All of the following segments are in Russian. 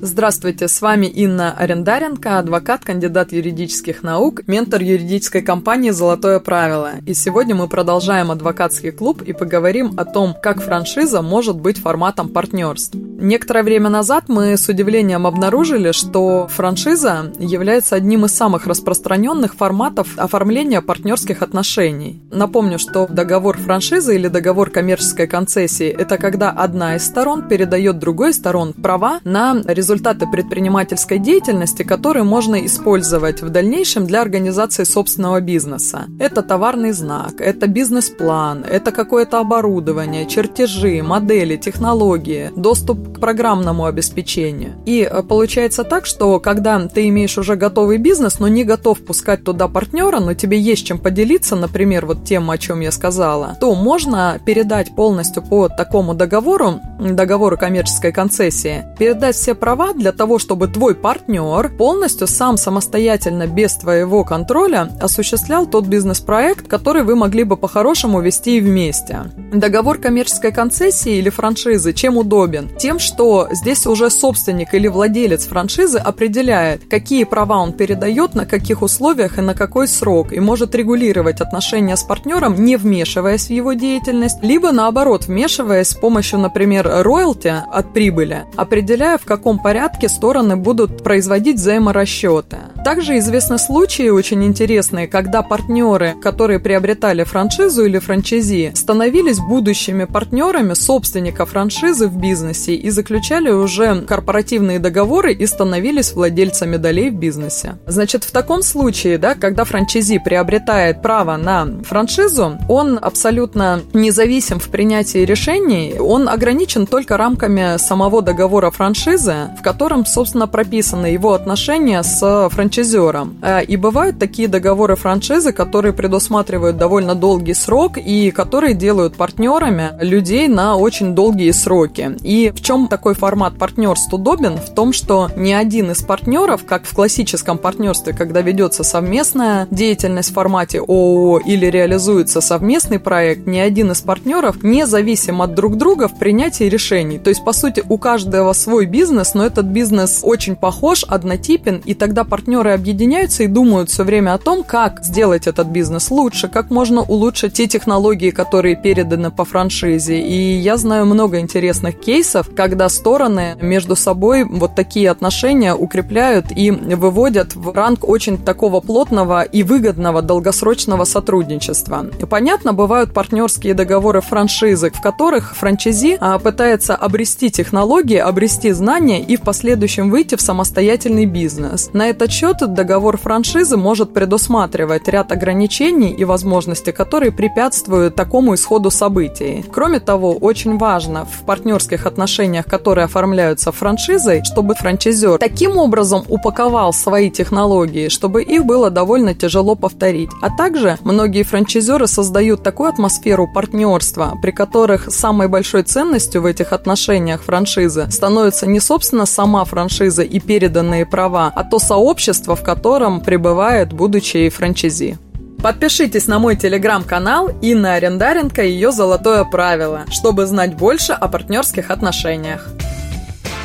Здравствуйте, с вами Инна Арендаренко, адвокат, кандидат юридических наук, ментор юридической компании «Золотое правило». И сегодня мы продолжаем адвокатский клуб и поговорим о том, как франшиза может быть форматом партнерств. Некоторое время назад мы с удивлением обнаружили, что франшиза является одним из самых распространенных форматов оформления партнерских отношений. Напомню, что договор франшизы или договор коммерческой концессии – это когда одна из сторон передает другой сторон права на результат результаты предпринимательской деятельности, которые можно использовать в дальнейшем для организации собственного бизнеса. Это товарный знак, это бизнес-план, это какое-то оборудование, чертежи, модели, технологии, доступ к программному обеспечению. И э, получается так, что когда ты имеешь уже готовый бизнес, но не готов пускать туда партнера, но тебе есть чем поделиться, например, вот тем, о чем я сказала, то можно передать полностью по такому договору, договору коммерческой концессии, передать все права для того, чтобы твой партнер полностью сам самостоятельно, без твоего контроля, осуществлял тот бизнес-проект, который вы могли бы по-хорошему вести вместе. Договор коммерческой концессии или франшизы чем удобен? Тем, что здесь уже собственник или владелец франшизы определяет, какие права он передает, на каких условиях и на какой срок, и может регулировать отношения с партнером, не вмешиваясь в его деятельность, либо наоборот, вмешиваясь с помощью, например, роялти от прибыли, определяя, в каком порядке стороны будут производить взаиморасчеты. Также известны случаи очень интересные, когда партнеры, которые приобретали франшизу или франчайзи, становились будущими партнерами собственника франшизы в бизнесе и заключали уже корпоративные договоры и становились владельцами долей в бизнесе. Значит, в таком случае, да, когда франчайзи приобретает право на франшизу, он абсолютно независим в принятии решений, он ограничен только рамками самого договора франшизы, в котором, собственно, прописаны его отношения с франчайзером. Э, и бывают такие договоры франшизы, которые предусматривают довольно долгий срок и которые делают партнерами людей на очень долгие сроки. И в чем такой формат партнерств удобен? В том, что ни один из партнеров, как в классическом партнерстве, когда ведется совместная деятельность в формате ООО или реализуется совместный проект, ни один из партнеров не зависим от друг друга в принятии решений. То есть, по сути, у каждого свой бизнес, но этот бизнес очень похож, однотипен, и тогда партнеры объединяются и думают все время о том, как сделать этот бизнес лучше, как можно улучшить те технологии, которые переданы по франшизе. И я знаю много интересных кейсов, когда стороны между собой вот такие отношения укрепляют и выводят в ранг очень такого плотного и выгодного долгосрочного сотрудничества. И понятно, бывают партнерские договоры франшизы, в которых франчайзи а, пытается обрести технологии, обрести знания и в последующем выйти в самостоятельный бизнес. На этот счет договор франшизы может предусматривать ряд ограничений и возможностей, которые препятствуют такому исходу событий. Кроме того, очень важно в партнерских отношениях, которые оформляются франшизой, чтобы франчайзер таким образом упаковал свои технологии, чтобы их было довольно тяжело повторить. А также многие франчайзеры создают такую атмосферу партнерства, при которых самой большой ценностью в этих отношениях франшизы становится не собственно, сама франшиза и переданные права, а то сообщество, в котором пребывает будучи франчайзи. Подпишитесь на мой телеграм-канал Инна Арендаренко и ее «Золотое правило», чтобы знать больше о партнерских отношениях.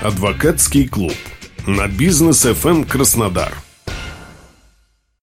Адвокатский клуб на бизнес FM Краснодар.